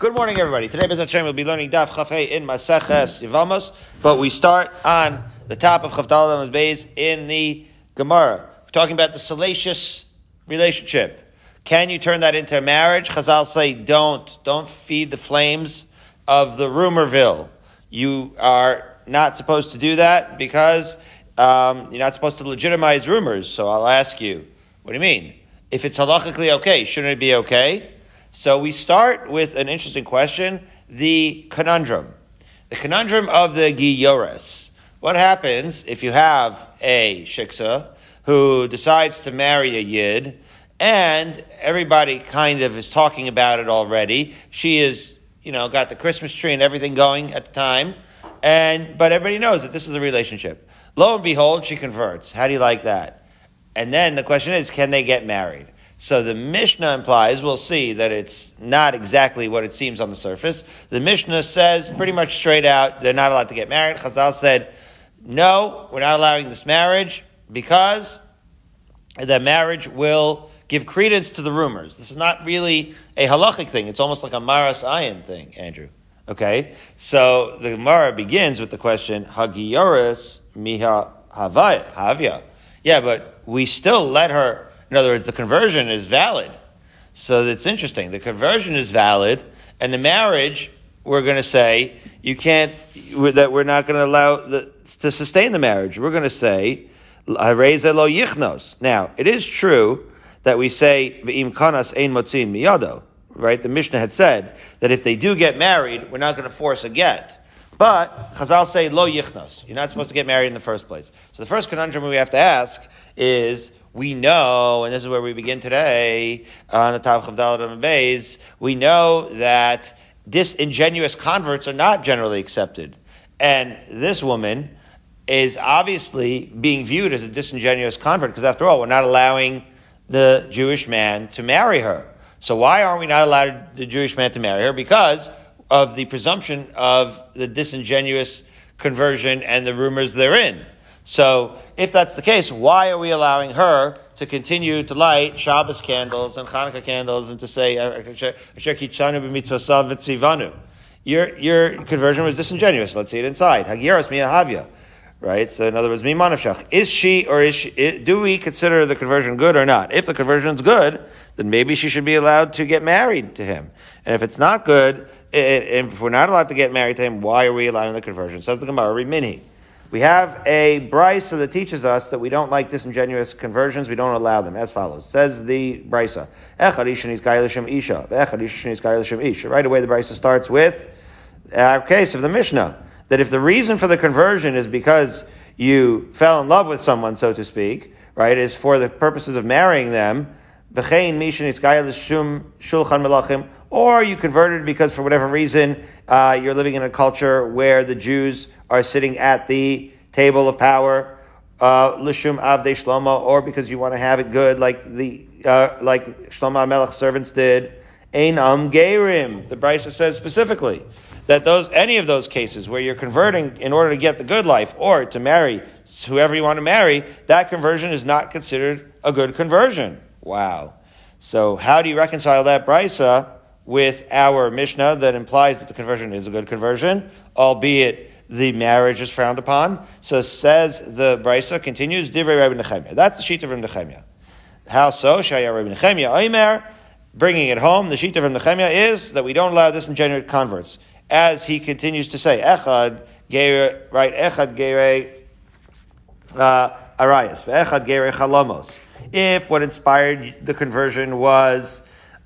Good morning, everybody. Today, Bezat Shem will be learning Daf Chafei in Maseches Yevamos, but we start on the top of Chavdal Beis in the Gemara. We're talking about the salacious relationship. Can you turn that into a marriage? Chazal say, don't. Don't feed the flames of the rumorville. You are not supposed to do that because um, you're not supposed to legitimize rumors. So I'll ask you, what do you mean? If it's halachically okay, shouldn't it be okay? So we start with an interesting question, the conundrum. The conundrum of the Giyores. What happens if you have a shiksa who decides to marry a yid and everybody kind of is talking about it already. She is, you know, got the Christmas tree and everything going at the time. And, but everybody knows that this is a relationship. Lo and behold, she converts. How do you like that? And then the question is, can they get married? So the Mishnah implies, we'll see that it's not exactly what it seems on the surface. The Mishnah says pretty much straight out, they're not allowed to get married. Chazal said, no, we're not allowing this marriage because the marriage will give credence to the rumors. This is not really a halachic thing. It's almost like a maras ayin thing, Andrew. Okay? So the Gemara begins with the question, Hagiyoris miha havaya. Yeah, but we still let her in other words, the conversion is valid. So it's interesting. The conversion is valid, and the marriage, we're going to say, you can't, that we're not going to allow the, to sustain the marriage. We're going to say, lo yichnos. Now, it is true that we say, ein miyado, right? The Mishnah had said that if they do get married, we're not going to force a get. But Chazal say lo yichnos. You're not supposed to get married in the first place. So the first conundrum we have to ask is we know, and this is where we begin today uh, on the top of Dalit Bays, we know that disingenuous converts are not generally accepted. And this woman is obviously being viewed as a disingenuous convert because after all, we're not allowing the Jewish man to marry her. So why are we not allowed the Jewish man to marry her? Because of the presumption of the disingenuous conversion and the rumors therein. So, if that's the case, why are we allowing her to continue to light Shabbos candles and Hanukkah candles and to say, your, your conversion was disingenuous. Let's see it inside. Hagiras miyahavya. Right? So, in other words, mimanavshach. Is she or is she, do we consider the conversion good or not? If the conversion is good, then maybe she should be allowed to get married to him. And if it's not good, if we're not allowed to get married to him, why are we allowing the conversion? Says the Gemara, Rimini. We have a brisa that teaches us that we don't like disingenuous conversions. We don't allow them as follows. Says the brisa. isha. Right away the brisa starts with our case of the Mishnah. That if the reason for the conversion is because you fell in love with someone, so to speak, right, is for the purposes of marrying them, or you converted because for whatever reason uh, you're living in a culture where the Jews are sitting at the table of power, uh, lishum avdei shlomo, or because you want to have it good, like the uh, like Shlomo Melech servants did. Ein am gerim. The Brisa says specifically that those any of those cases where you're converting in order to get the good life or to marry whoever you want to marry, that conversion is not considered a good conversion. Wow. So how do you reconcile that Brisa with our Mishnah that implies that the conversion is a good conversion, albeit the marriage is frowned upon. So says the Brisa, continues, Divrei Rabbi Nechemia. That's the sheet of Rabbi Nechemia. How so? Shaya Rabbi Nechemia Oimer, bringing it home, the sheet of Rabbi Nechemia is that we don't allow disingenuous converts. As he continues to say, Echad, Geir, right, Echad, Geir, uh, Arias, Echad, Geir, Chalomos. If what inspired the conversion was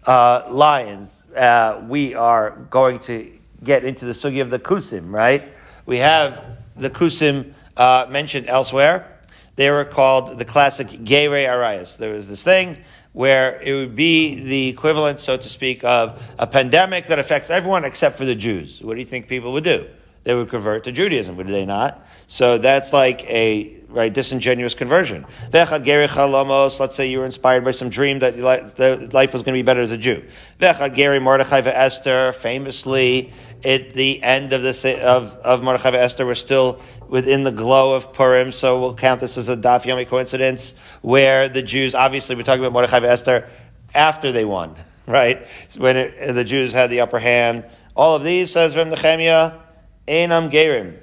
uh, lions, uh, we are going to get into the sugi of the kusim, right? We have the kusim uh, mentioned elsewhere. They were called the classic Geirei Arias. There was this thing where it would be the equivalent, so to speak, of a pandemic that affects everyone except for the Jews. What do you think people would do? They would convert to Judaism, would they not? So that's like a right disingenuous conversion. Let's say you were inspired by some dream that life was going to be better as a Jew. Geirei Mordechai Esther, famously, at the end of the of of Mordechai Esther, we're still within the glow of Purim, so we'll count this as a Daf Yomi coincidence, where the Jews, obviously, we're talking about Mordechai Esther after they won. right? When it, the Jews had the upper hand. All of these, says Reb Nechemia, Einam Gerim.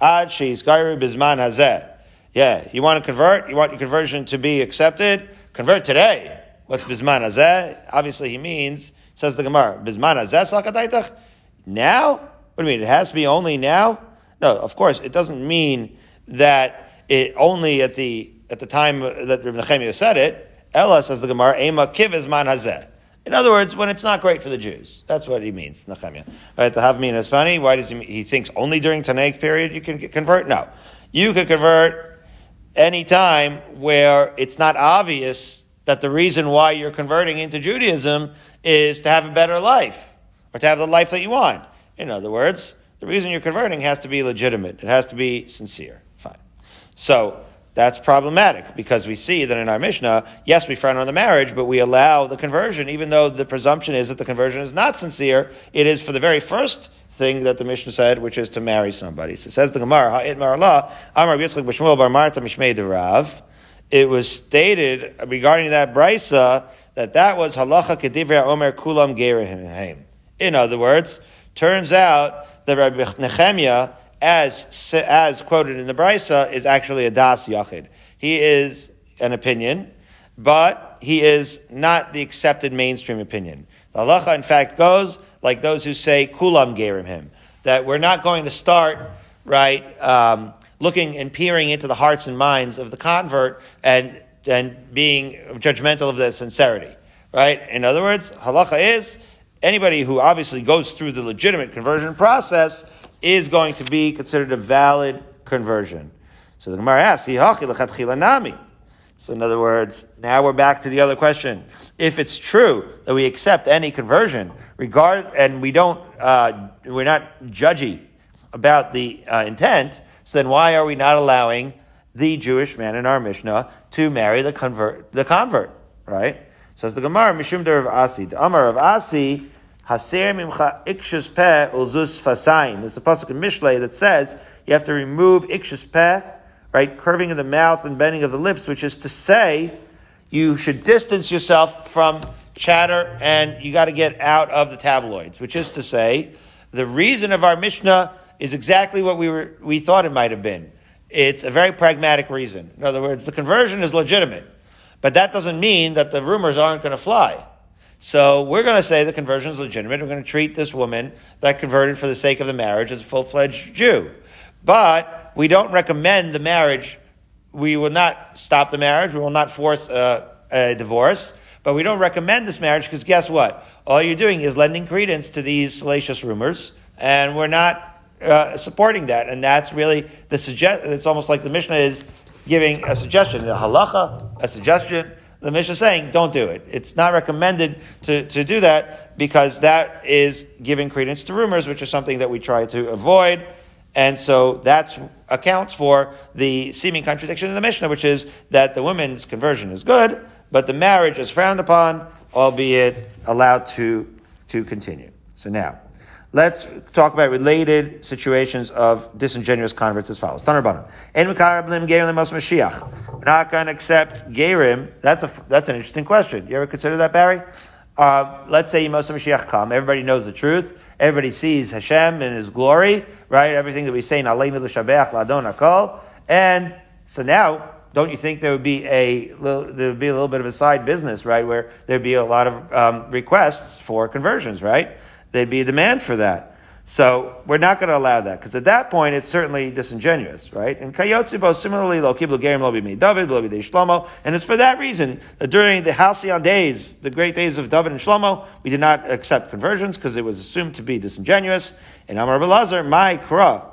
Ad Sheis Gairu Bizman Hazeh. Yeah, you want to convert? You want your conversion to be accepted? Convert today. What's Bizman Hazeh? Obviously he means, says the Gemara, Bizman Hazeh? Now? What do you mean? It has to be only now? No, of course, it doesn't mean that it only at the at the time that Reb Nechemia said it. Ella says the Gemara, Ema kiv man hazeh. In other words, when it's not great for the Jews. That's what he means, Nechemia. Right, the Havmin is funny. Why does he, he thinks only during Tannaic period you can convert? No. You could convert any time where it's not obvious that the reason why you're converting into Judaism is to have a better life or to have the life that you want. In other words, the reason you're converting has to be legitimate. It has to be sincere. Fine. So, that's problematic because we see that in our Mishnah, yes, we frown on the marriage, but we allow the conversion, even though the presumption is that the conversion is not sincere. It is for the very first thing that the Mishnah said, which is to marry somebody. So it says the Gemara, Ha'it Marala, Amar B'Shmuel Bar Mishmei Rav. It was stated regarding that brisa that that was halacha kedivra omer kulam gerahim. In other words, turns out that Rabbi Nechemia as, as quoted in the Brisa, is actually a Das Yachid. He is an opinion, but he is not the accepted mainstream opinion. The halacha, in fact, goes like those who say kulam gerim him, that we're not going to start, right, um, looking and peering into the hearts and minds of the convert and, and being judgmental of their sincerity, right? In other words, halacha is anybody who obviously goes through the legitimate conversion process is going to be considered a valid conversion. So the Gemara asks, nami. So in other words, now we're back to the other question. If it's true that we accept any conversion, regard, and we don't, uh, we're not judgy about the uh, intent, so then why are we not allowing the Jewish man in our Mishnah to marry the convert, the convert, right? So as the Gemara, Mishum of Asi, the Amar of Asi, Haser mimcha ikshus peh ulzus fasayim. There's a pasuk in Mishlei that says you have to remove ikshus peh, right, curving of the mouth and bending of the lips, which is to say you should distance yourself from chatter and you got to get out of the tabloids, which is to say the reason of our Mishnah is exactly what we were, we thought it might have been. It's a very pragmatic reason. In other words, the conversion is legitimate, but that doesn't mean that the rumors aren't going to fly. So we're going to say the conversion is legitimate. We're going to treat this woman that converted for the sake of the marriage as a full-fledged Jew. But we don't recommend the marriage. We will not stop the marriage. We will not force a, a divorce. But we don't recommend this marriage because guess what? All you're doing is lending credence to these salacious rumors, and we're not uh, supporting that. And that's really the suggest. It's almost like the Mishnah is giving a suggestion, a halacha, a suggestion the Mishnah is saying, don't do it. It's not recommended to, to do that because that is giving credence to rumors, which is something that we try to avoid. And so that accounts for the seeming contradiction in the Mishnah, which is that the woman's conversion is good, but the marriage is frowned upon, albeit allowed to, to continue. So now, let's talk about related situations of disingenuous converts as follows. Tanarbana. We're not going to accept Gerim. That's a, that's an interesting question. You ever consider that, Barry? Uh, let's say Yemos Mashiach come. Everybody knows the truth. Everybody sees Hashem in His glory, right? Everything that we say in Aleinu l'shabeach ladon akol. And so now, don't you think there would be a little, there would be a little bit of a side business, right, where there'd be a lot of um, requests for conversions, right? There'd be a demand for that. So we're not going to allow that because at that point it's certainly disingenuous, right? And Kayotzibo similarly lo kiblu gerim lo b'mei David lo b'dei Shlomo, and it's for that reason that during the halcyon days, the great days of David and Shlomo, we did not accept conversions because it was assumed to be disingenuous. And Amar Belazar, my kra.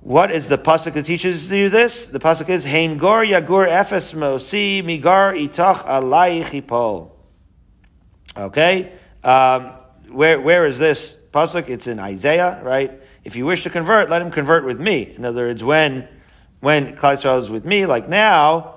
What is the pasuk that teaches you this? The pasuk is Hein gor yagur efes mosi migar itach alayich Okay, um, where where is this pasuk. It's in Isaiah, right? If you wish to convert, let him convert with me. In other words, when when Klal is with me, like now,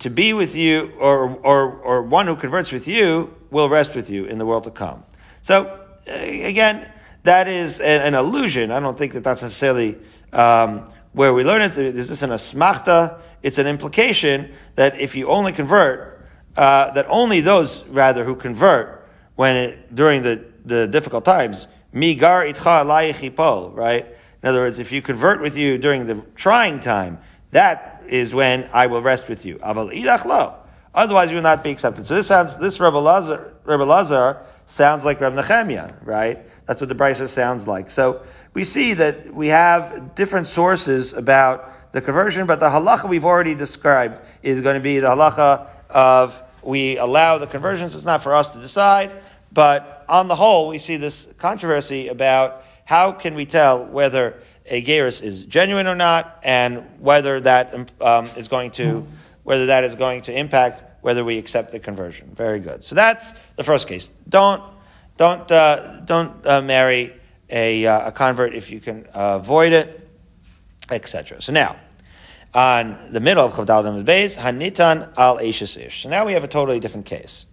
to be with you, or or or one who converts with you will rest with you in the world to come. So again, that is an, illusion. I don't think that that's necessarily um, where we learn it. Is this an asmachta? It's an implication that if you only convert, uh, that only those rather who convert when it, during the, the difficult times, migar itcha right? In other words, if you convert with you during the trying time, that is when I will rest with you. Aval idach lo. Otherwise, you will not be accepted. So this sounds, this Rebbe Lazar, Rebbe Lazar sounds like Rebbe Nechemia, right? That's what the Brisa sounds like. So we see that we have different sources about the conversion, but the halacha we've already described is going to be the halacha of we allow the conversions. It's not for us to decide, but on the whole, we see this controversy about how can we tell whether a gerus is genuine or not, and whether that um, is going to whether that is going to impact whether we accept the conversion. Very good. So that's the first case. Don't don't uh, don't uh, marry a, uh, a convert if you can avoid it, etc. So now on the middle of Chavdal Damaz Beis, Hanitan al Eishis Ish. So now we have a totally different case.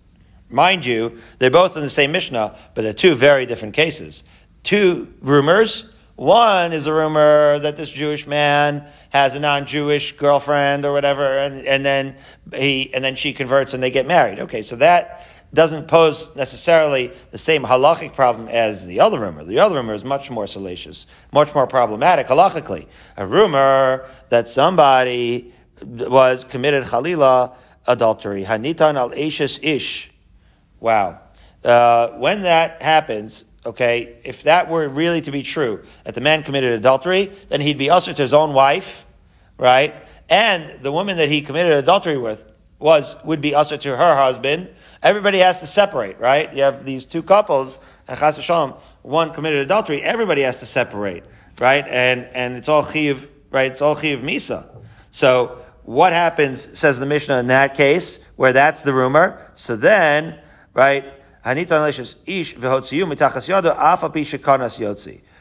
Mind you, they're both in the same Mishnah, but they're two very different cases. Two rumors. One is a rumor that this Jewish man has a non-Jewish girlfriend or whatever, and, and then he and then she converts and they get married. Okay, so that doesn't pose necessarily the same halachic problem as the other rumor. The other rumor is much more salacious, much more problematic halachically. A rumor that somebody was committed chalila adultery, hanitan al ashes ish. Wow. Uh, when that happens, okay, if that were really to be true, that the man committed adultery, then he'd be usher to his own wife, right? And the woman that he committed adultery with was would be usher to her husband Everybody has to separate, right? You have these two couples, and Chas v'shalom, one committed adultery, everybody has to separate, right? And, and it's all chiv, right? It's all chiv misa. So, what happens, says the Mishnah in that case, where that's the rumor? So then, right,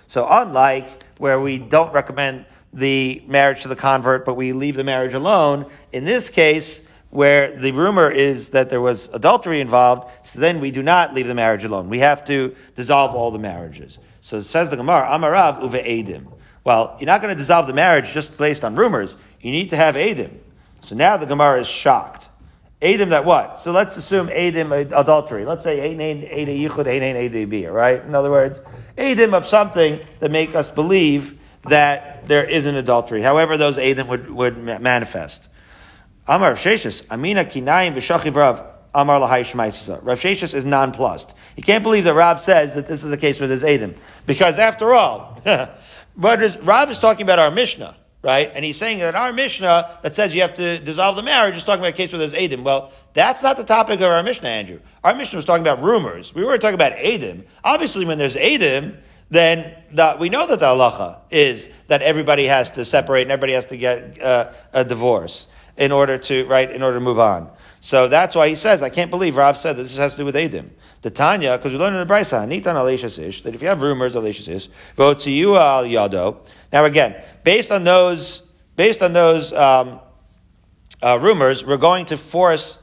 So unlike where we don't recommend the marriage to the convert, but we leave the marriage alone, in this case, where the rumor is that there was adultery involved, so then we do not leave the marriage alone. We have to dissolve all the marriages. So it says the Gemara, Amarav uve edim. Well, you're not going to dissolve the marriage just based on rumors. You need to have edim. So now the Gemara is shocked. Edim that what? So let's assume edim adultery. Let's say ein eda yichud b. Right? In other words, edim of something that make us believe that there is an adultery. However, those edim would, would manifest. Amar Rav Sheshis, Amina Kinayim v'shachiv Rav, Amar Lahai. Rav Sheshis is nonplussed. He can't believe that Rav says that this is the case with his Adam. Because after all, is, Rav is talking about our Mishnah, right? And he's saying that our Mishnah that says you have to dissolve the marriage is talking about a case where there's Adam. Well, that's not the topic of our Mishnah, Andrew. Our Mishnah was talking about rumors. We were talking about Adam. Obviously, when there's Adam, then the, we know that the halacha is that everybody has to separate and everybody has to get uh, a divorce in order to, right, in order to move on. So that's why he says, I can't believe Rav said that this has to do with Adim. The Tanya, because we learned in the Brisa, Nitan Aleshas Ish, that if you have rumors, Aleshas Ish, Votziyu al Yado. Now again, based on those, based on those, um, uh, rumors, we're going to force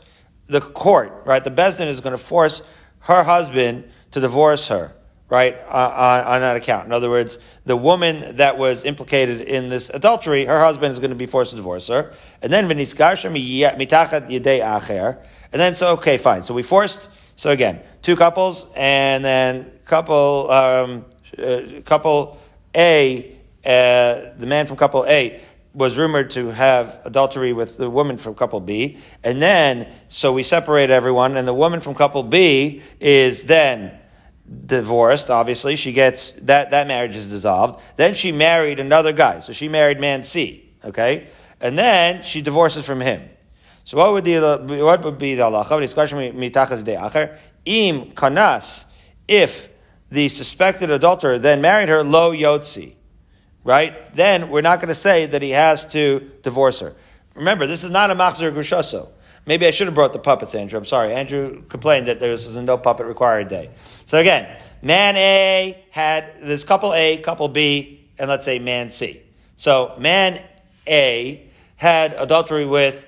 the court, right? The Bezdin is going to force her husband to divorce her right, uh, on, on, that account. In other words, the woman that was implicated in this adultery, her husband is going to be forced to divorce her. And then, mitachat yedei acher. And then, so, okay, fine. So we forced, so again, two couples, and then couple, um, uh, couple A, uh, the man from couple A, was rumored to have adultery with the woman from couple B, and then so we separate everyone, and the woman from couple B is then divorced, obviously. She gets, that, that marriage is dissolved. Then she married another guy. So she married man C. Okay? And then she divorces from him. So what would, be the, what would be the halacha? Im kanas, if the suspected adulterer then married her, lo yotzi. Right? Then we're not going to say that he has to divorce her. Remember, this is not a machzer gushoso. Maybe I should have brought the puppets, Andrew. I'm sorry. Andrew complained that there was a no puppet required day. So again, man A had this couple A, couple B, and let's say man C. So man A had adultery with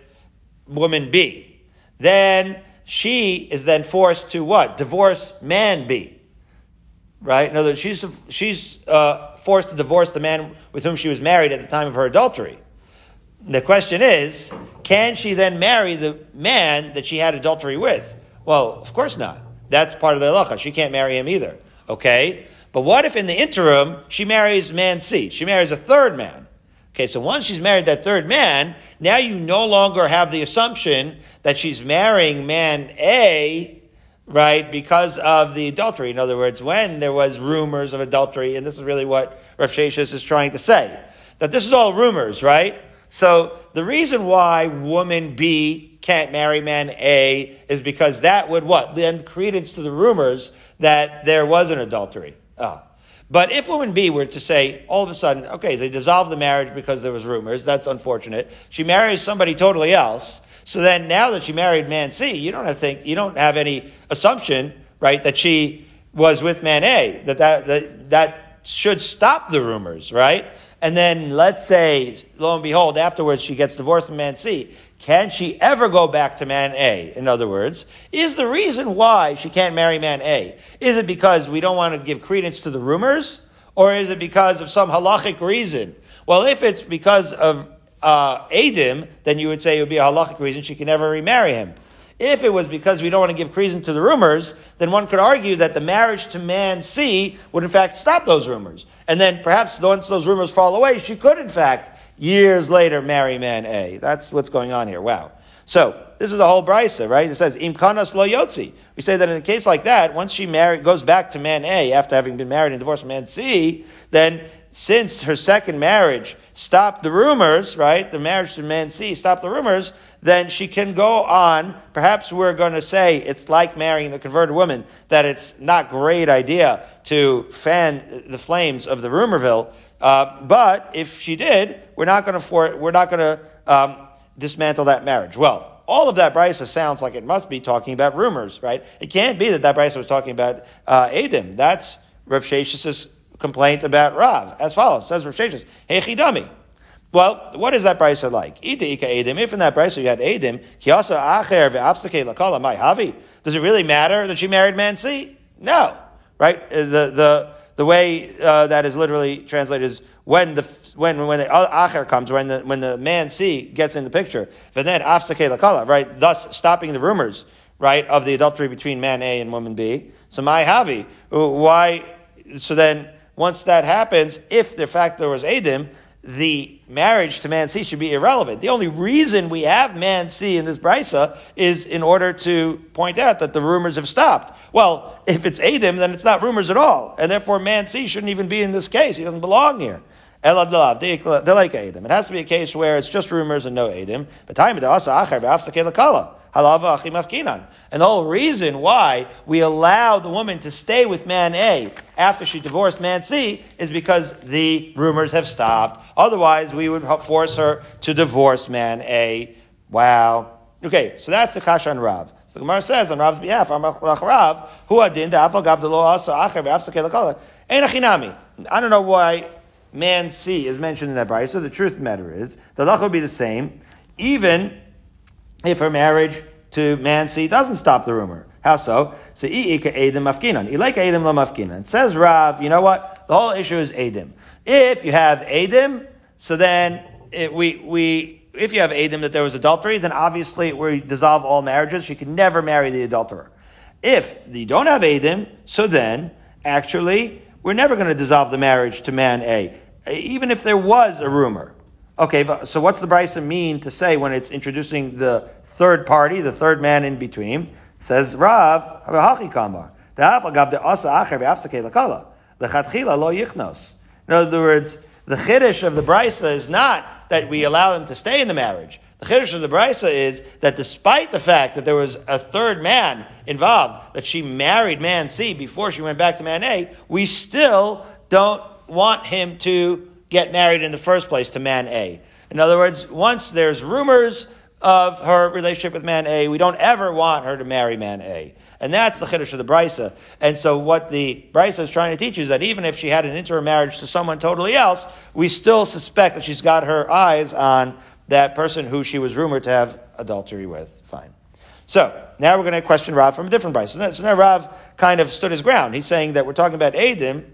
woman B. Then she is then forced to what? Divorce man B. Right? In other words, she's, she's uh, forced to divorce the man with whom she was married at the time of her adultery. The question is, can she then marry the man that she had adultery with? Well, of course not. That's part of the halacha. She can't marry him either. Okay? But what if in the interim she marries man C? She marries a third man. Okay, so once she's married that third man, now you no longer have the assumption that she's marrying man A, right, because of the adultery. In other words, when there was rumors of adultery, and this is really what Rav is trying to say, that this is all rumors, right? So the reason why woman B can't marry man A is because that would what? Lend credence to the rumors that there was an adultery. Oh. But if woman B were to say, all of a sudden, okay, they dissolved the marriage because there was rumors, that's unfortunate. She marries somebody totally else. So then now that she married man C, you don't have think, you don't have any assumption, right, that she was with man A, that that, that, that should stop the rumors, right? And then let's say, lo and behold, afterwards she gets divorced from man C. Can she ever go back to man A? In other words, is the reason why she can't marry man A, is it because we don't want to give credence to the rumors? Or is it because of some halachic reason? Well, if it's because of uh, Adim, then you would say it would be a halachic reason she can never remarry him. If it was because we don't want to give credence to the rumors, then one could argue that the marriage to man C would in fact stop those rumors. And then perhaps once those rumors fall away, she could in fact years later marry man A. That's what's going on here. Wow. So this is the whole brisa, right? It says imkanas lo yotzi. We say that in a case like that, once she marry, goes back to man A after having been married and divorced from man C, then since her second marriage stopped the rumors, right? The marriage to man C stopped the rumors, then she can go on. Perhaps we're going to say it's like marrying the converted woman, that it's not great idea to fan the flames of the rumorville. Uh, but if she did, we're not going to for, we're not going to um, dismantle that marriage. Well, all of that brisa sounds like it must be talking about rumors, right? It can't be that that brisa was talking about uh, Adam. That's Rav Shesh's complaint about Rav, as follows. Says Rav Sheshes, Hey chidami. Well, what is that brisa like? If in that brisa you had Adim, Does it really matter that she married man C? No, right? The the the way uh, that is literally translated is when the when when the acher comes, when the when the man C gets in the picture, but then afsake lakala, right? Thus stopping the rumors, right, of the adultery between man A and woman B. So my havi, why? So then once that happens, if the fact there was Adim, the marriage to man C should be irrelevant. The only reason we have man C in this brisa is in order to point out that the rumors have stopped. Well, if it's Adim, then it's not rumors at all. And therefore man C shouldn't even be in this case. He doesn't belong here. It has to be a case where it's just rumors and no Adim. But time Halava achim afkinan. And the whole reason why we allow the woman to stay with man A after she divorced man C is because the rumors have stopped. Otherwise, we would force her to divorce man A. Wow. Okay, so that's the kasha on Rav. So the Gemara says on Rav's behalf, Rav, who adin da'afal gav delo asa acher v'afsakei lakala, ein achinami. I don't know why man C is mentioned in that bride. So the truth of the matter is, the lach would be the same, even if her marriage to man C doesn't stop the rumor. How so? So i'ika la. Says Rav, you know what? The whole issue is edim. If you have edim, so then it, we we if you have edim that there was adultery, then obviously we dissolve all marriages. She can never marry the adulterer. If you don't have edim, so then actually we're never going to dissolve the marriage to man A, even if there was a rumor. Okay, so what's the brisa mean to say when it's introducing the third party, the third man in between? Says Rav. In other words, the chiddush of the brisa is not that we allow them to stay in the marriage. The chiddush of the brisa is that despite the fact that there was a third man involved, that she married man C before she went back to man A, we still don't want him to get married in the first place to man A. In other words, once there's rumors of her relationship with man A, we don't ever want her to marry man A. And that's the chiddush of the brisa. And so what the brisa is trying to teach you is that even if she had an interim marriage to someone totally else, we still suspect that she's got her eyes on that person who she was rumored to have adultery with. Fine. So now we're going to question Rav from a different brisa. So now Rav kind of stood his ground. He's saying that we're talking about Adim.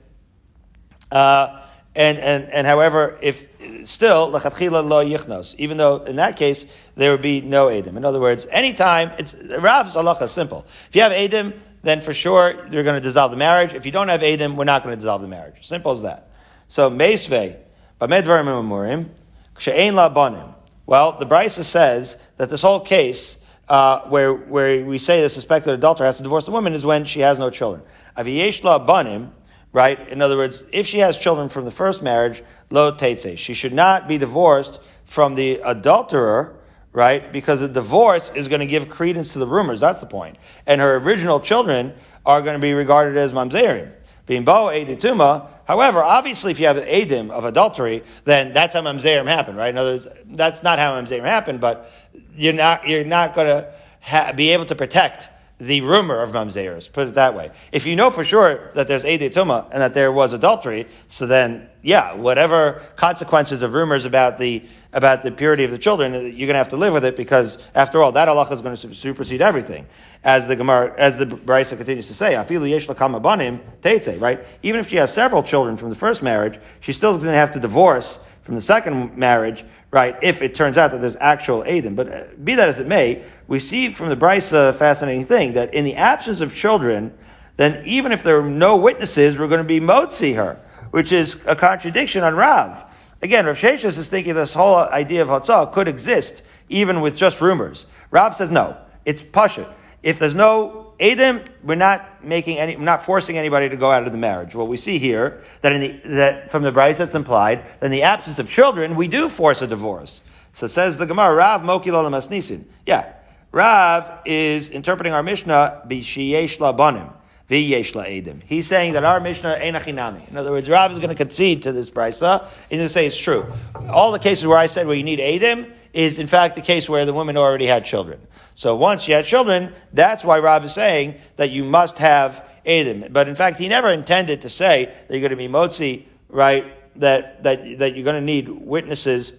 Uh, and, and, and however, if still, lechatchila lo yichnos, even though in that case, there would be no edim. In other words, anytime, it's, Rav's halacha is simple. If you have edim, then for sure you're going to dissolve the marriage. If you don't have Adim, we're not going to dissolve the marriage. Simple as that. So, Meisve, Bamedvarim Amurim, Kshe'ein La Banim. Well, the Brisa says that this whole case, uh, where, where we say the suspected adulterer has to divorce the woman is when she has no children. Aviyesh La Banim, right? In other words, if she has children from the first marriage, Lo Teitze. She should not be divorced from the adulterer, right? Because the divorce is going to give credence to the rumors. That's the point. And her original children are going to be regarded as mamzerim. Being bo edituma. However, obviously, if you have an edim of adultery, then that's how mamzerim happened, right? In other words, that's not how mamzerim happened, but you're not you're not going to ha- be able to protect the rumor of mamzeros. Put it that way. If you know for sure that there's edituma and that there was adultery, so then yeah, whatever consequences of rumors about the about the purity of the children, uh, you're going to have to live with it because, after all, that halacha is going to supersede everything. As the Gemara, as the Brisa continues to say, "Afilu yesh banim teitze." Right? Even if she has several children from the first marriage, she's still going to have to divorce from the second marriage, right? If it turns out that there's actual Adim. But uh, be that as it may, we see from the Brisa a fascinating thing that in the absence of children, then even if there are no witnesses, we're going to be motzi her which is a contradiction on Rav. Again, Rav Sheshes is thinking this whole idea of Hotzah could exist even with just rumors. Rav says no, it's Pasha. If there's no Adam, we're not making any, we're not forcing anybody to go out of the marriage. What we see here, that in the, that from the Bryce that's implied, that in the absence of children, we do force a divorce. So says the Gemara, Rav Moki Masnisin. Yeah. Rav is interpreting our Mishnah, Bishiyesh Labanim. He's saying that our Mishnah einachinami. In other words, Rav is going to concede to this brisa and going to say it's true. All the cases where I said where you need Adim is in fact the case where the woman already had children. So once she had children, that's why Rav is saying that you must have Adim. But in fact, he never intended to say that you're going to be motzi, right? That that that you're going to need witnesses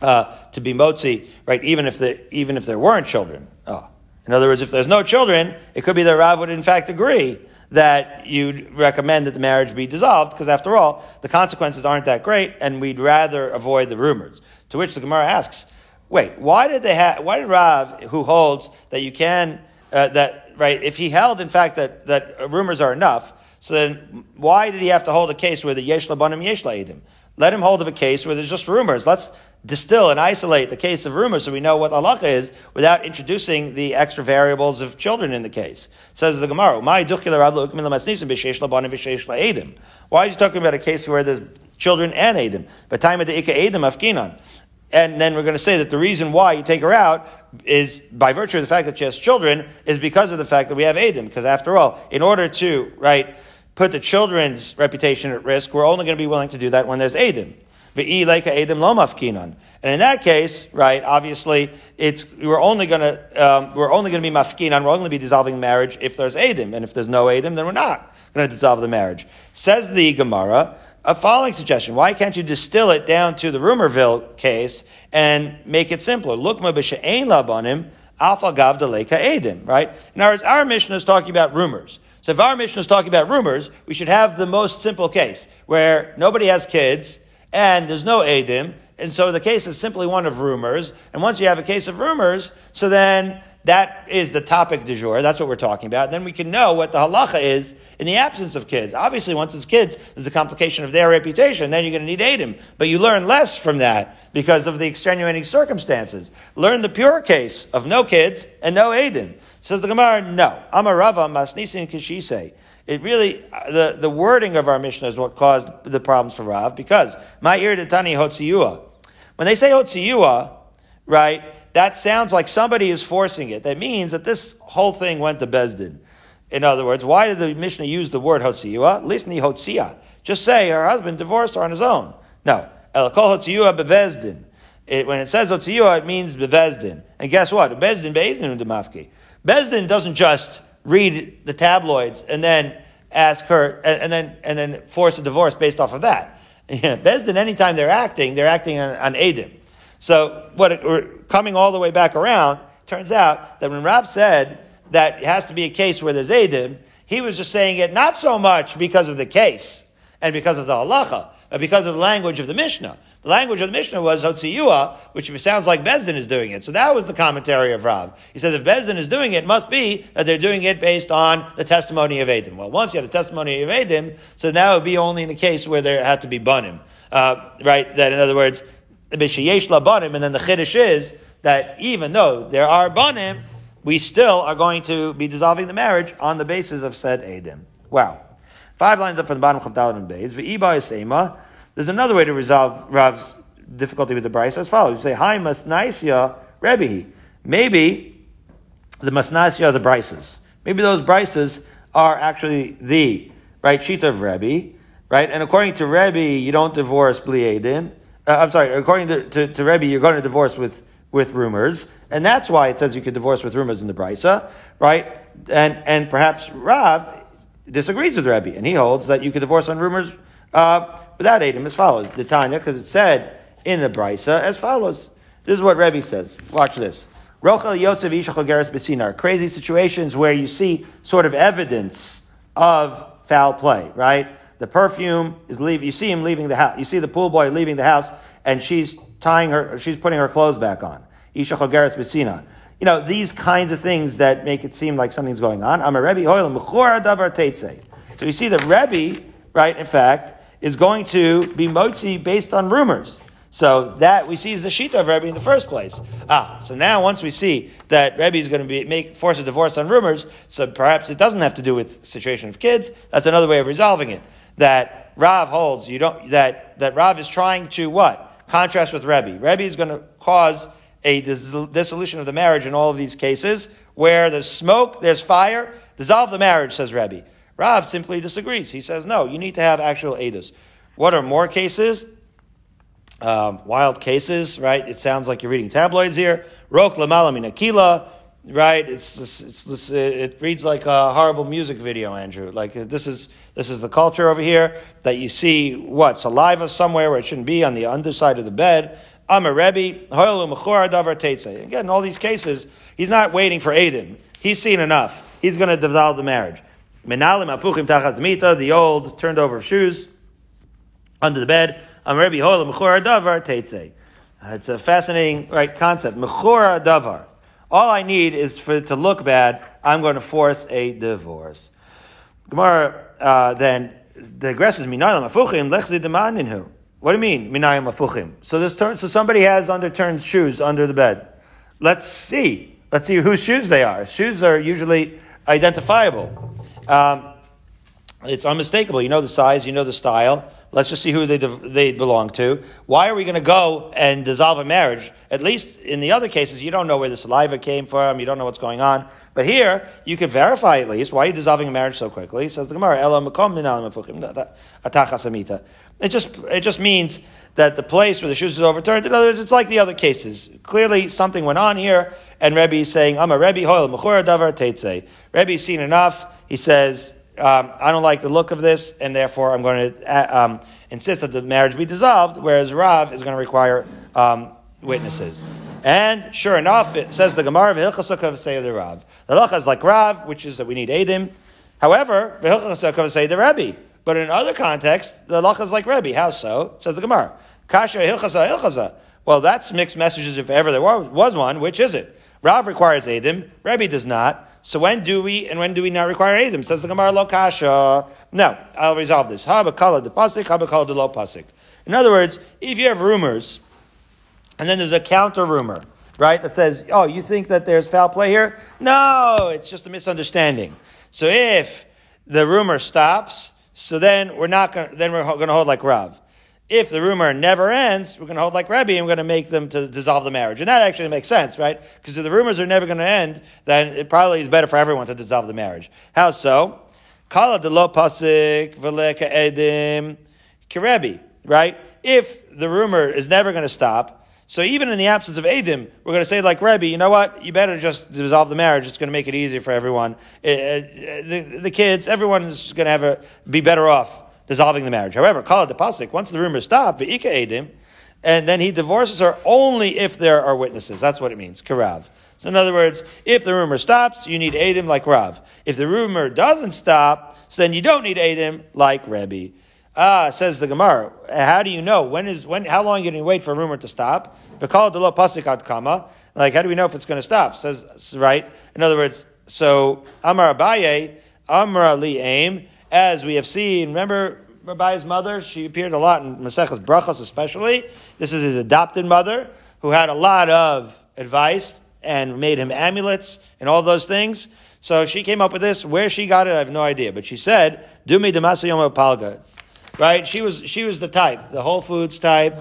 uh, to be motzi, right? Even if the even if there weren't children. Oh. In other words, if there's no children, it could be that Rav would in fact agree that you'd recommend that the marriage be dissolved, because after all, the consequences aren't that great, and we'd rather avoid the rumors. To which the Gemara asks, wait, why did they have, why did Rav, who holds that you can, uh, that, right, if he held in fact that, that rumors are enough, so then why did he have to hold a case where the yesh labanim yesh la'idim? Let him hold of a case where there's just rumors. Let's distill and isolate the case of rumors so we know what Allah is without introducing the extra variables of children in the case. Says the Gemara, Why are you talking about a case where there's children and Adam? But time of the Ika Adam Afkinan. And then we're going to say that the reason why you take her out is by virtue of the fact that she has children is because of the fact that we have Adam. Because after all, in order to, right, put the children's reputation at risk, we're only going to be willing to do that when there's Adam. And in that case, right, obviously, it's, we're only gonna, um, we're only gonna be mafkinan, we're only gonna be dissolving the marriage if there's Adim. And if there's no Adim, then we're not gonna dissolve the marriage. Says the Gemara, a following suggestion. Why can't you distill it down to the Rumorville case and make it simpler? Lukma b'she'ein labanim, alpha gav deleka edim, right? In other words, our mission is talking about rumors. So if our mission is talking about rumors, we should have the most simple case, where nobody has kids, and there's no Adim, and so the case is simply one of rumors. And once you have a case of rumors, so then that is the topic du jour. That's what we're talking about. Then we can know what the halacha is in the absence of kids. Obviously, once it's kids, there's a complication of their reputation. Then you're going to need Adim. But you learn less from that because of the extenuating circumstances. Learn the pure case of no kids and no Adim. Says the Gemara, no. Amarava masnisin kishise. It really, uh, the, the wording of our Mishnah is what caused the problems for Rav, because, my ear to Tani Hotziyua. When they say Hotziyua, right, that sounds like somebody is forcing it. That means that this whole thing went to Bezdin. In other words, why did the Mishnah use the word Hotziyua? Lisni Hotzia. Just say her husband divorced her on his own. No. El kol Hotziyua bevezdin. when it says Hotziyua, it means bevezdin. And guess what? Bezdin bezdin demafki. Bezdin doesn't just read the tabloids and then ask her, and, and then and then force a divorce based off of that. Yeah, Bezdin, anytime they're acting, they're acting on, on Adim. So what we're coming all the way back around, turns out that when Rav said that it has to be a case where there's Adim, he was just saying it not so much because of the case and because of the halacha, but because of the language of the Mishnah. The language of the Mishnah was Hotziyua, which sounds like Bezdin is doing it. So that was the commentary of Rav. He said if Bezdin is doing it, it must be that they're doing it based on the testimony of Adim. Well, once you have the testimony of Adim, so now it would be only in the case where there had to be Banim. Uh, right? That in other words, Bishayesh La Banim, and then the Chiddush is that even though there are Banim, we still are going to be dissolving the marriage on the basis of said Adim. Wow. Five lines up from the bottom Chavdalad and Beis. V'iba is there's another way to resolve Rav's difficulty with the Bryce as follows. You say, Hi, Masnaisya Rebbe. Maybe the Masnaisya are the Bryces. Maybe those Bryces are actually the right sheet of Rebbe, right? And according to Rebbe, you don't divorce Bliedim. Uh, I'm sorry, according to, to, to Rebbe, you're going to divorce with, with rumors. And that's why it says you could divorce with rumors in the Brisa, right? And, and perhaps Rav disagrees with Rebbe, and he holds that you could divorce on rumors uh, without Adam as follows. The Tanya, because it said in the Brisa as follows. This is what Rebbe says. Watch this. Crazy situations where you see sort of evidence of foul play, right? The perfume is leaving, you see him leaving the house. You see the pool boy leaving the house and she's tying her, she's putting her clothes back on. Ishachal Geras Besina. You know, these kinds of things that make it seem like something's going on. I'm a Rebbe Hoyle, Davar So you see the Rebbe, right, in fact, is going to be motzi based on rumors. So that we see is the shita of Rebbe in the first place. Ah, so now once we see that Rebbe is going to be make force a divorce on rumors, so perhaps it doesn't have to do with situation of kids. That's another way of resolving it. That Rav holds you don't that that Rav is trying to what contrast with Rebbe. Rebbe is going to cause a dissolution of the marriage in all of these cases where there's smoke, there's fire. Dissolve the marriage, says Rebbe. Rav simply disagrees. He says, no, you need to have actual edus. What are more cases? Um, wild cases, right? It sounds like you're reading tabloids here. Rok lamala minakila, right? It's, it's, it's, it reads like a horrible music video, Andrew. Like this is this is the culture over here that you see what saliva somewhere where it shouldn't be on the underside of the bed. I'm a rebbe. Again, in all these cases, he's not waiting for Aiden. He's seen enough. He's going to dissolve the marriage. Menalim the old turned over shoes under the bed. Am Rabbi Hola mechor davar. It's a fascinating right concept. Davar. All I need is for it to look bad. I'm going to force a divorce. Gemara uh, then digresses. Minalim afuchim lechzi demaninhu. What do you mean minayim afuchim? So this turn, so somebody has underturned shoes under the bed. Let's see. Let's see whose shoes they are. Shoes are usually identifiable. Um, it's unmistakable. You know the size, you know the style. Let's just see who they, they belong to. Why are we going to go and dissolve a marriage? At least in the other cases, you don't know where the saliva came from. You don't know what's going on. But here, you can verify at least. Why are you dissolving a marriage so quickly? Says the Gemara, It just, it just means that the place where the shoes is overturned, in other words, it's like the other cases. Clearly, something went on here, and Rebbe is saying, I'm a Rebbe, hoil, davar. Rebbe's seen enough he says, um, I don't like the look of this, and therefore I'm going to uh, um, insist that the marriage be dissolved, whereas Rav is going to require um, witnesses. And sure enough, it says the Gemara, V'hilchasukah say the Rav. The halacha is like Rav, which is that we need Edim. However, V'hilchasukah say the Rebbe. But in other contexts, the halacha is like Rebbe. How so? Says the Gemara. Kasha hilchasa hilchasa. Well, that's mixed messages if ever there was one. Which is it? Rav requires Edim, Rebbe does not. So when do we and when do we not require Edim? Says the Gemara lo kasha. No, I'll resolve this. Habakala de pasik, habakala de lo pasik. In other words, if you have rumors, and then there's a counter rumor, right, that says, oh, you think that there's foul play here? No, it's just a misunderstanding. So if the rumor stops, so then we're not going then we're going to hold like Rav if the rumor never ends, we're going to hold like Rebbe and we're going to make them to dissolve the marriage. And that actually makes sense, right? Because if the rumors are never going to end, then it probably is better for everyone to dissolve the marriage. How so? Kala de lo pasik v'leka edim kirebi, right? If the rumor is never going to stop, so even in the absence of edim, we're going to say like Rebbe, you know what? You better just dissolve the marriage. It's going to make it easier for everyone. It, it, the, the kids, everyone is going to have a, be better off dissolving the marriage. However, call it the pasuk. Once the rumor stop, ve'ika edim, and then he divorces her only if there are witnesses. That's what it means. Karav. So in other words, if the rumor stops, you need edim like Rav. If the rumor doesn't stop, so then you don't need edim like Rebbe. Ah, says the Gemara. How do you know? When is when? How long are you wait for a rumor to stop? Because the law pasik kama. Like, how do we know if it's going to stop? Says right. In other words, so Amar Abaye, Amar Ali Aim, as we have seen. Remember Rabbi's mother? She appeared a lot in Maseches Brachos, especially. This is his adopted mother, who had a lot of advice and made him amulets and all those things. So she came up with this. Where she got it, I have no idea. But she said, "Dumi demasayom palga." Right? She was she was the type, the Whole Foods type.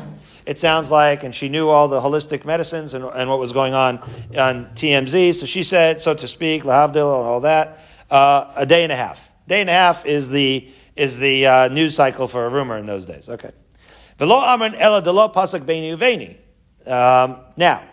It sounds like, and she knew all the holistic medicines and, and what was going on on TMZ. So she said, so to speak, lahavdil, all that. Uh, a day and a half. Day and a half is the is the uh, news cycle for a rumor in those days. Okay. Velo ela delo pasak beini uveni. Um, now,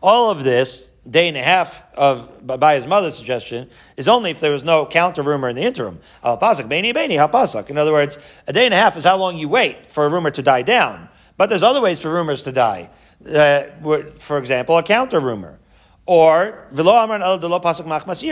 all of this day and a half of by his mother's suggestion is only if there was no counter rumor in the interim. Al. In other words, a day and a half is how long you wait for a rumor to die down. But there's other ways for rumors to die. Uh, for example, a counter rumor, or pasak machmas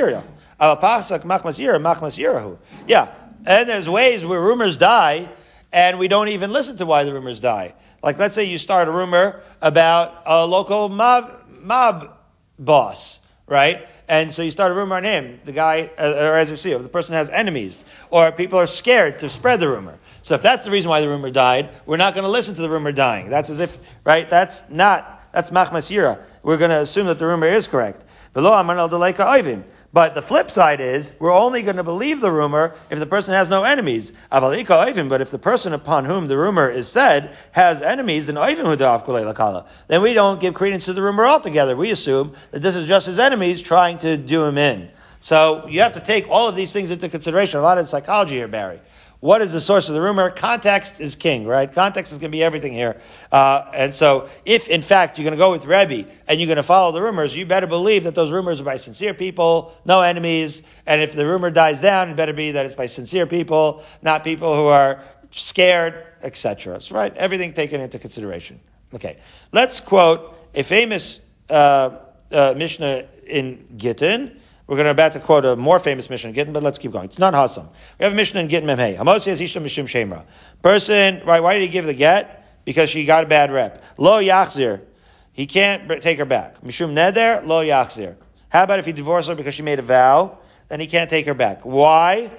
machmas yira machmas yirahu. Yeah, and there's ways where rumors die, and we don't even listen to why the rumors die. Like let's say you start a rumor about a local mob mob boss, right? And so you start a rumor on him, the guy, uh, or as you see, the person has enemies, or people are scared to spread the rumor. So if that's the reason why the rumor died, we're not going to listen to the rumor dying. That's as if, right? That's not, that's machmas yira. We're going to assume that the rumor is correct. But the flip side is, we're only going to believe the rumor if the person has no enemies. But if the person upon whom the rumor is said has enemies, then then we don't give credence to the rumor altogether. We assume that this is just his enemies trying to do him in. So you have to take all of these things into consideration. A lot of psychology here, Barry. What is the source of the rumor? Context is king, right? Context is going to be everything here. Uh, and so, if in fact you're going to go with Rebbe and you're going to follow the rumors, you better believe that those rumors are by sincere people, no enemies. And if the rumor dies down, it better be that it's by sincere people, not people who are scared, etc. So, right? Everything taken into consideration. Okay. Let's quote a famous uh, uh, Mishnah in Gittin. We're going to about to quote a more famous Mishnah in Gittin, but let's keep going. It's not Hassam. We have a Mishnah in Gittin Memhei. Hamosi has Isha Mishim Shemra. Person, right, why did he give the get? Because she got a bad rep. Lo Yachzir. He can't take her back. Mishum Neder, Lo Yachzir. How about if he divorced her because she made a vow? Then he can't take her back. Why?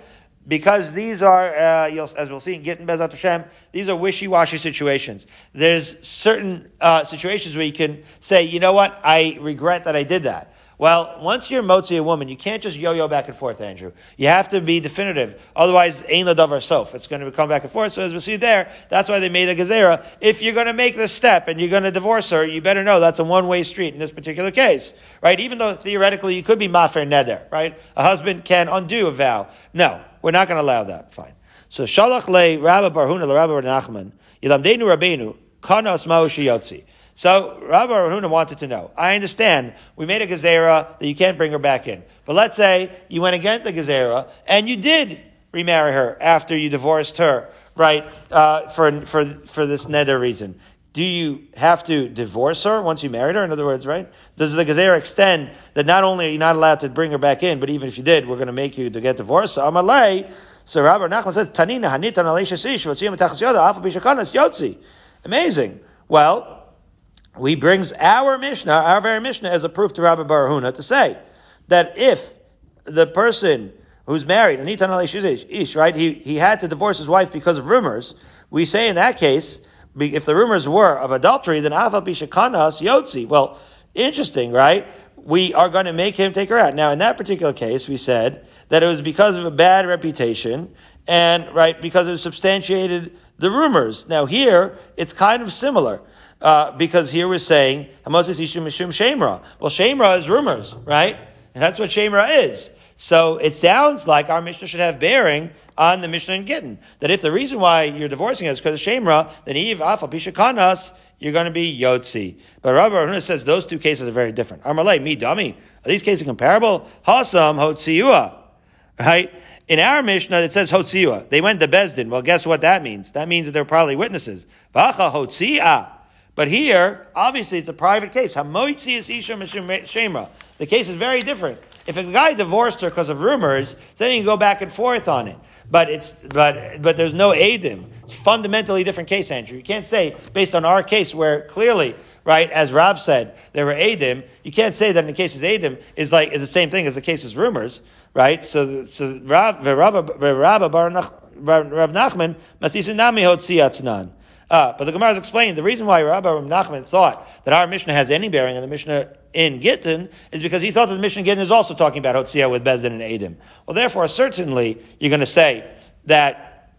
Because these are, uh, as we'll see in Gittin Bezat Hashem, these are wishy-washy situations. There's certain uh, situations where you can say, you know what, I regret that I did that. Well, once you're motzi a woman, you can't just yo-yo back and forth, Andrew. You have to be definitive. Otherwise, ain't davar sof. It's going to come back and forth. So as we see there, that's why they made a gezerah. If you're going to make this step and you're going to divorce her, you better know that's a one-way street in this particular case, right? Even though theoretically you could be mafer neder, right? A husband can undo a vow. No, we're not going to allow that. Fine. So shalach le Rabbi Barhuna le Rabbi Nachman yilamdenu rabbeinu kanas mao shiyotzi. So Rabbi Rahuna wanted to know. I understand we made a gezerah that you can't bring her back in, but let's say you went against the gezerah and you did remarry her after you divorced her, right? Uh, for for for this nether reason. Do you have to divorce her once you married her? In other words, right? Does the gezerah extend that not only are you not allowed to bring her back in, but even if you did, we're going to make you to get divorced? So Amalei. So Rabbi Nachman says, "Tanina hanitan yotzi." Amazing. Well, we brings our Mishnah, our very Mishnah, as a proof to Rabbi Barahuna to say that if the person who's married, and ish, right, he, he had to divorce his wife because of rumors, we say in that case, if the rumors were of adultery, then Ava Bishakanas Yotzi. Well, interesting, right? We are going to make him take her out. Now, in that particular case, we said that it was because of a bad reputation, and, right, because it substantiated the rumors. Now, here, it's kind of similar. Uh, because here we're saying Hamoses Ishim Mishum Shemra. Well, Shemra is rumors, right? And that's what Shemra is. So it sounds like our Mishnah should have bearing on the Mishnah in Gittin. That if the reason why you're divorcing us is because of Shemra, then Eve Afal Pishakanas, you're going to be Yotzi. But Rabbi Aruna says those two cases are very different. Amalei, me dummy. Are these cases comparable? Hasam Hotziua. Right? In our Mishnah, it says Hotziua. They went to Bezdin. Well, guess what that means? That means that they're probably witnesses. Vacha Hotzia. But here, obviously, it's a private case. The case is very different. If a guy divorced her because of rumors, then you can go back and forth on it. But it's but but there's no edim. It's fundamentally different case, Andrew. You can't say based on our case where clearly, right, as Rav said, there were edim. You can't say that in the case of edim is like is the same thing as the case of rumors, right? So so Rav Rav Rav Nachman masisinami hotziatnan. Uh, but the Gemara is explaining the reason why Rabbi Nachman thought that our Mishnah has any bearing on the Mishnah in Gittin is because he thought that the Mishnah in Gittin is also talking about Hotzia with Bezin and Adim. Well, therefore, certainly you're going to say that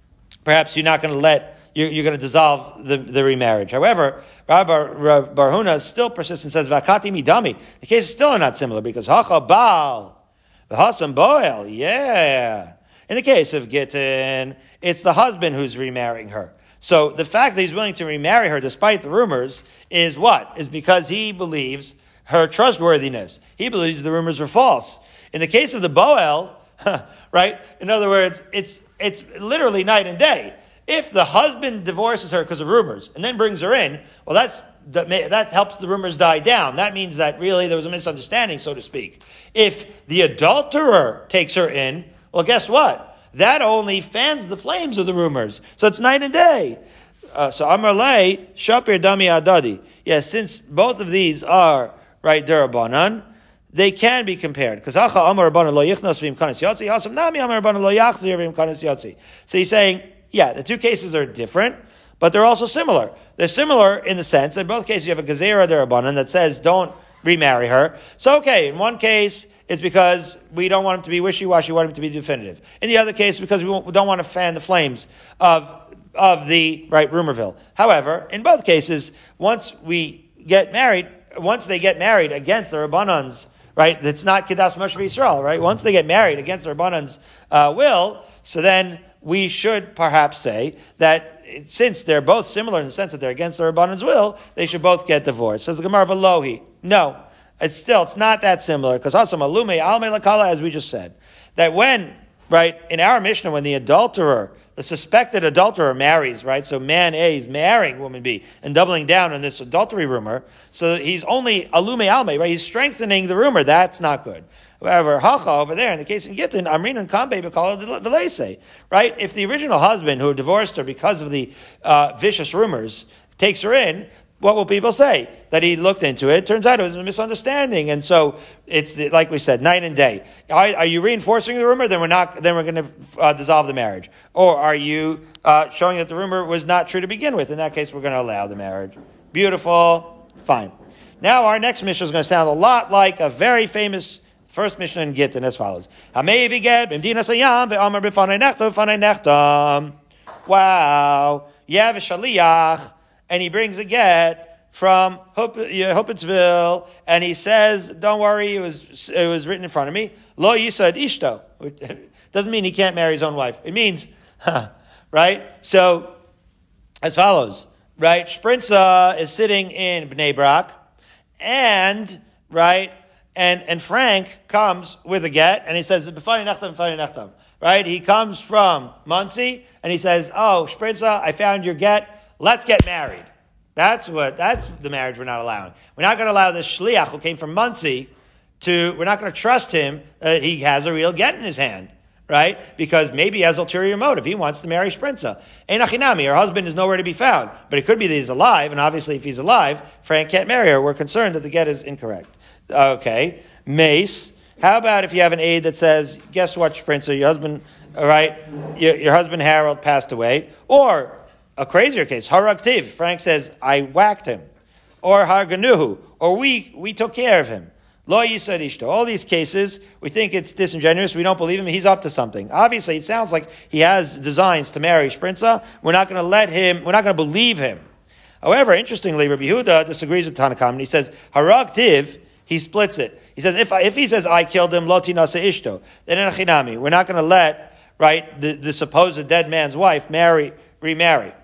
perhaps you're not going to let you're, you're, going to dissolve the, the remarriage. However, Rabbi Barhuna still persists and says, Vakati midami. The case is still not similar because Hacha Baal, Hasam Boel, yeah. In the case of Gittin, it's the husband who's remarrying her. So the fact that he's willing to remarry her despite the rumors is what? Is because he believes her trustworthiness. He believes the rumors are false. In the case of the Boel, right? In other words, it's, it's literally night and day. If the husband divorces her because of rumors and then brings her in, well, that's, that, that helps the rumors die down. That means that really there was a misunderstanding, so to speak. If the adulterer takes her in, well, guess what? That only fans the flames of the rumors. So it's night and day. Uh, so Amar Lay, Shapir Dami Adadi. Yes, since both of these are, right, Durabanan, they can be compared. Because Hacha Amar Rabbanan lo yichnos v'im kanis Nami Amar Rabbanan lo yachzir v'im. So he's saying, yeah, the two cases are different, but they're also similar. They're similar in the sense that in both cases you have a Gezerah Durabanan that says don't remarry her. So okay, in one case, it's because we don't want him to be wishy-washy, we want him to be definitive. In the other case, because we don't want to fan the flames of, of the, right, rumorville. However, in both cases, once we get married, once they get married against the Rabbanans, right, it's not Kedas Moshe Yisrael, right? Once they get married against the Rabbanans' uh, will, so then we should perhaps say that since they're both similar in the sense that they're against the Rabbanan's will, they should both get divorced. Says the Gemara of Alohi. No. It's still, it's not that similar, because also malume alme lakala, as we just said, that when, right, in our Mishnah, when the adulterer, the suspected adulterer marries, right, so man A is marrying woman B and doubling down on this adultery rumor, so he's only alume alme, right, he's strengthening the rumor, that's not good. However, hacha over there, in the case in Gittin, Amrin and Kambe Bekala Velese, right? If the original husband who divorced her because of the uh, vicious rumors takes her in, what will people say? That he looked into it. Turns out it was a misunderstanding. And so it's the, like we said, night and day. Are, are, you reinforcing the rumor? Then we're not, then we're going to uh, dissolve the marriage. Or are you uh, showing that the rumor was not true to begin with? In that case, we're going to allow the marriage. Beautiful. Fine. Now our next Mishnah is going to sound a lot like a very famous first Mishnah in Gittin as follows. Wow. You have a shaliyah and he brings a get from Hoppinsville, and he says, "Don't worry, it was it was written in front of me." Lo yisad ishto doesn't mean he can't marry his own wife. It means, right? So, as follows, right? Sprinza is sitting in Bnei Brak, and right, and and Frank comes with a get, and he says, "B'fani nechtam, b'fani nechtam." Right? He comes from Monsey, and he says, "Oh, Sprinza, I found your get." let's get married. That's what, that's the marriage we're not allowing. We're not going to allow this shliach who came from Monsey to, we're not going to trust him that he has a real get in his hand, right? Because maybe he has ulterior motive. He wants to marry Sprinza. Einachinami, her husband is nowhere to be found. But it could be that he's alive, and obviously if he's alive, Frank can't marry her. We're concerned that the get is incorrect. Okay. Mace. How about if you have an aide that says, guess what, Sprinza, your husband, all right, your, your husband Harold passed away, or a crazier case, Haraktiv, Frank says, I whacked him. Or Harganuhu, or we, we took care of him. Lo Yisadishto. All these cases, we think it's disingenuous. We don't believe him. He's up to something. Obviously, it sounds like he has designs to marry Sprinza. We're not going to let him, we're not going to believe him. However, interestingly, Rabbi Huda disagrees with Tanna Kamma and he says, Haragtiv, he splits it. He says, if, if he says, I killed him, lo tinasa ishto, then in achinami, we're not going to let, right, the, the supposed dead man's wife marry, remarry.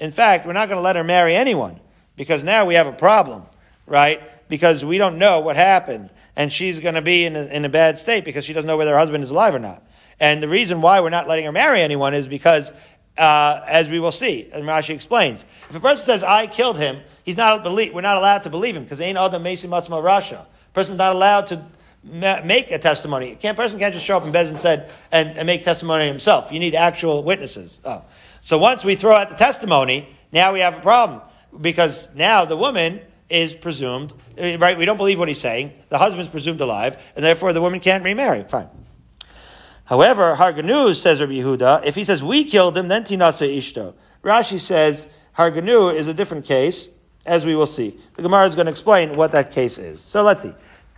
In fact, we're not going to let her marry anyone because now we have a problem, right? Because we don't know what happened and she's going to be in a, in a bad state because she doesn't know whether her husband is alive or not. And the reason why we're not letting her marry anyone is because, uh, as we will see, as Rashi explains, if a person says, I killed him, he's not believe, we're not allowed to believe him because ain't adam mesi matzma rasha. Person's not allowed to ma- make a testimony. Can't, person can't just show up in Bez and said and, and make testimony himself. You need actual witnesses. Oh. So once we throw out the testimony, now we have a problem because now the woman is presumed uh, right. We don't believe what he's saying. The husband's presumed alive, and therefore the woman can't remarry. Fine. However, Harganu says Rabbi Yehuda, if he says we killed him, then tinase ishto. Rashi says Harganu is a different case, as we will see. The Gemara is going to explain what that case is. So let's see.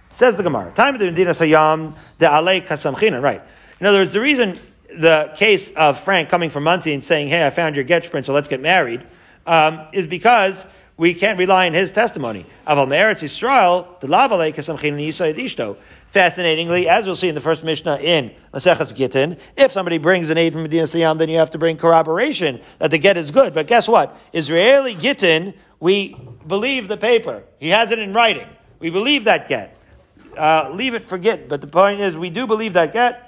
Says the Gemara, time of the Medina Sayam de Ale Kasamchina. Right. In other words, the reason the case of Frank coming from Monsey and saying, "Hey, I found your get print, so let's get married," um, is because we can't rely on his testimony. The. Fascinatingly, as we'll see in the first Mishnah in Maseches Gittin, if somebody brings an aid from Medina Sayyam, then you have to bring corroboration that the get is good. But guess what? Israeli Gittin, we believe the paper. He has it in writing. We believe that get. Uh, leave it, forget. But the point is, we do believe that get.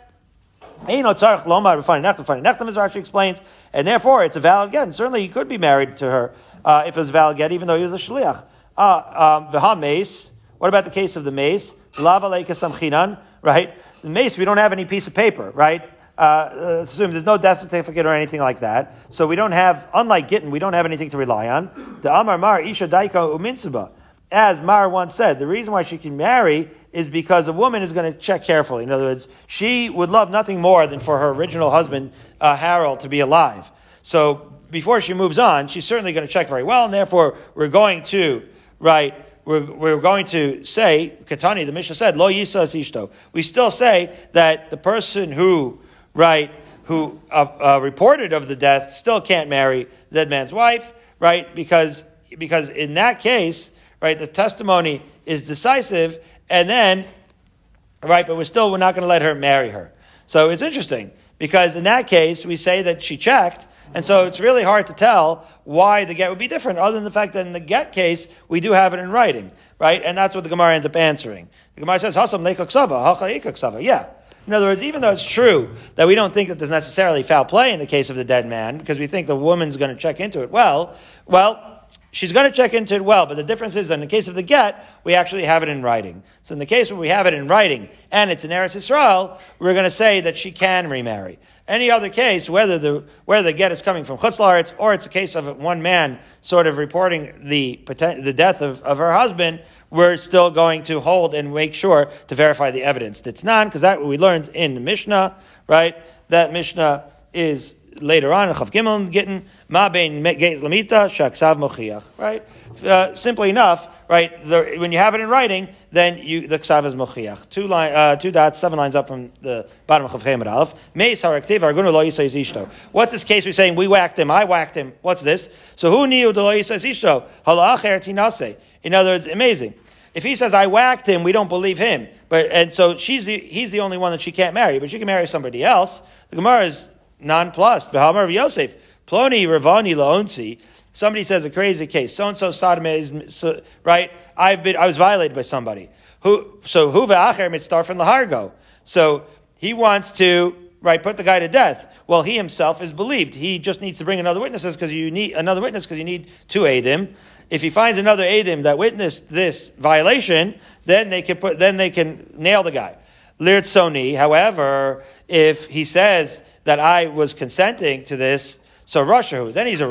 As Rashi explains, and therefore it's a valid get. And certainly he could be married to her uh, if it was a valid get, even though he was a shliach. Uh, um. What about the case of the mace? Lava right? The mace, we don't have any piece of paper, right? Uh, assume there's no death certificate or anything like that. So we don't have, unlike Gittin, we don't have anything to rely on. The Amar Mar Isha Uminsuba. As Mar once said, the reason why she can marry is because a woman is going to check carefully. In other words, she would love nothing more than for her original husband, uh, Harold, to be alive. So before she moves on, she's certainly going to check very well, and therefore we're going to, right, we're, we're going to say, Katani, the Mishnah said, Lo Yisas Ishto. We still say that the person who, right, who uh, uh, reported of the death still can't marry the dead man's wife, right? Because, because in that case, right, the testimony is decisive, and then, right, but we're still, we're not going to let her marry her. So it's interesting, because in that case, we say that she checked, and so it's really hard to tell why the get would be different, other than the fact that in the get case, we do have it in writing, right? And that's what the Gemara ends up answering. The Gemara says, Hasam hacha Yeah. In other words, even though it's true that we don't think that there's necessarily foul play in the case of the dead man, because we think the woman's going to check into it well, well, she's going to check into it well, but the difference is that in the case of the get, we actually have it in writing. So in the case where we have it in writing and it's in Eretz Yisrael, we're going to say that she can remarry. Any other case, whether the whether the get is coming from Chutzlaritz or it's a case of one man sort of reporting the the death of, of her husband, we're still going to hold and make sure to verify the evidence. It's not because that we learned in Mishnah, right? That Mishnah is later on Chav Gimel Gittin Ma Bein Lamita Shaksav Mochiach, right? Uh, simply enough, right? The, when you have it in writing, then you, the ksav is mochiach. Two line, uh, two dots, seven lines up from the bottom of Chavchem Aleph. Meis haraktiv argunu lo yisayis ishto. What's this case we're saying? We whacked him, I whacked him. What's this? So who knew the lo yisayis ishto? Halacher tinase. In other words, amazing. If he says I whacked him, we don't believe him. But and so she's the, he's the only one that she can't marry, but she can marry somebody else. The Gemara is nonplussed. V'hamar Yosef ploni ravani laonsi. Somebody says a crazy case. So and so Sodom is right. I've been I was violated by somebody. Who so who ve'acher mitzdarf and lahargo. So he wants to right put the guy to death. Well, he himself is believed. He just needs to bring another witness because you need another witness because you need two adim. If he finds another adim that witnessed this violation, then they can put then they can nail the guy. Lirtsoni, however, if he says that I was consenting to this so Rasha, then he's a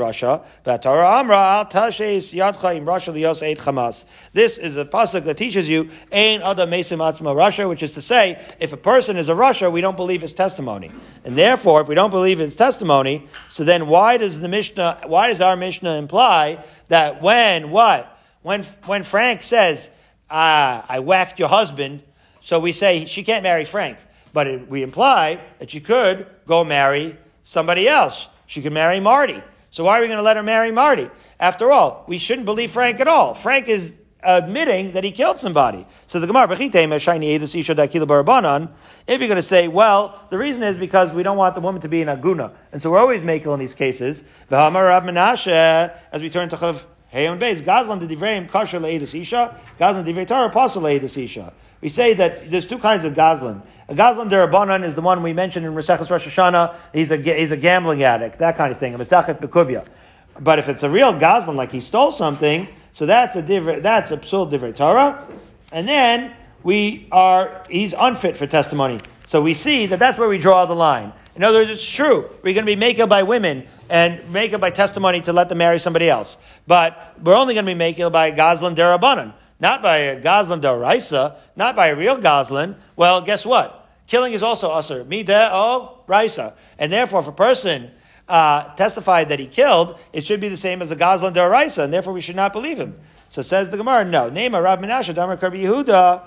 chamas. This is a pasuk that teaches you ein adam mesim atzma Rasha, which is to say, if a person is a Rasha, we don't believe his testimony, and therefore, if we don't believe his testimony, so then why does the Mishnah, why does our Mishnah imply that when what when when Frank says, ah, I whacked your husband, so we say she can't marry Frank, but it, we imply that she could go marry somebody else. She could marry Marty. So why are we going to let her marry Marty? After all, we shouldn't believe Frank at all. Frank is admitting that he killed somebody. So the Gemara, if you're going to say, well, the reason is because we don't want the woman to be an aguna. And so we're always making in these cases. As we turn to Chav Heyon Beis, Gazlan de Divreim Kasher Isha, Gazlan Apostle Isha. We say that there's two kinds of Gazlan. A Gazlan Derabanan is the one we mentioned in Maseches Rosh Hashanah. He's a, he's a gambling addict, that kind of thing. A Masachet Bekuvia. But if it's a real Gazlan, like he stole something, so that's a divrei, that's a psul divrei Torah. And then we are, he's unfit for testimony. So we see that that's where we draw the line. In other words, it's true. We're going to be making by women and make up by testimony to let them marry somebody else. But we're only going to be it by Gazlan Derabanan, not by a Gazlan Deraisa, not by a real Gazlan. Well, guess what? Killing is also usher. Mi de o Raisa. And therefore, if a person uh, testified that he killed, it should be the same as a Gazlan Deraisa, and therefore we should not believe him. So says the Gemara, no. Name a Rab Menashe, Damar Karbi Yehuda.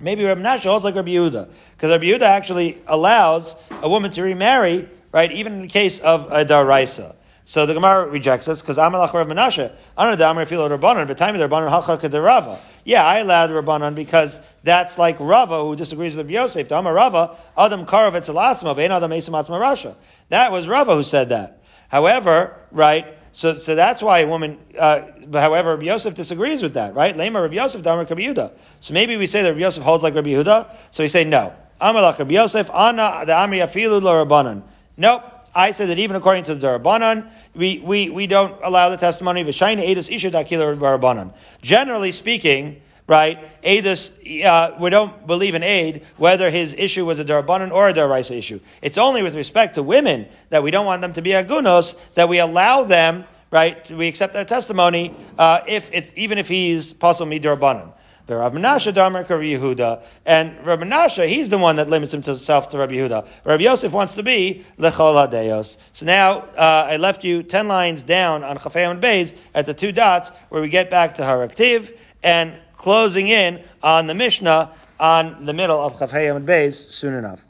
Maybe Rabbi Menashe holds like Rabbi Yehuda. Because Rabbi Yehuda actually allows a woman to remarry, right, even in the case of a Daraisa. So the Gemara rejects this because Amalach Rav Menashe, Ana Damar Filo Rabbanon, but time of Rabbanon Halcha Kedarava. Yeah, I allowed Rabbanon because that's like Rava who disagrees with Yosef. Dama Rava, Adam Karav Etzelatzma, Vein Adam Esim Rasha. That was Rava who said that. However, right, so, so that's why a woman, uh, however, Rabbi Yosef disagrees with that, right? Lema Rabbi Yosef, Damar Rabbi Yehuda. So maybe we say that Rabbi Yosef holds like Rabbi Yehuda. So we say no. Amalach Rabbi Yosef, Anna the Amri Afilu Rabbanon. Nope. I say that even according to the Rabbanon, we, we, we don't allow the testimony of a Shaina Edis Isha Dakila Rabbanon. Generally speaking, right? Aidus, uh, we don't believe in aid whether his issue was a darabanan or a daraisa issue. It's only with respect to women that we don't want them to be agunos that we allow them, right? We accept their testimony uh, if it's even if he's possible mi darabanan. The Rav Menashe Damar Rabbi Yehuda, and Rav Menashe, he's the one that limits himself to Rabbi Yehuda. Rabbi Yosef wants to be Lechol Hadeos. So now uh, I left you ten lines down on Chafayim and Beis at the two dots where we get back to Haraktiv and closing in on the Mishnah on the middle of Chafayim and Beis soon enough.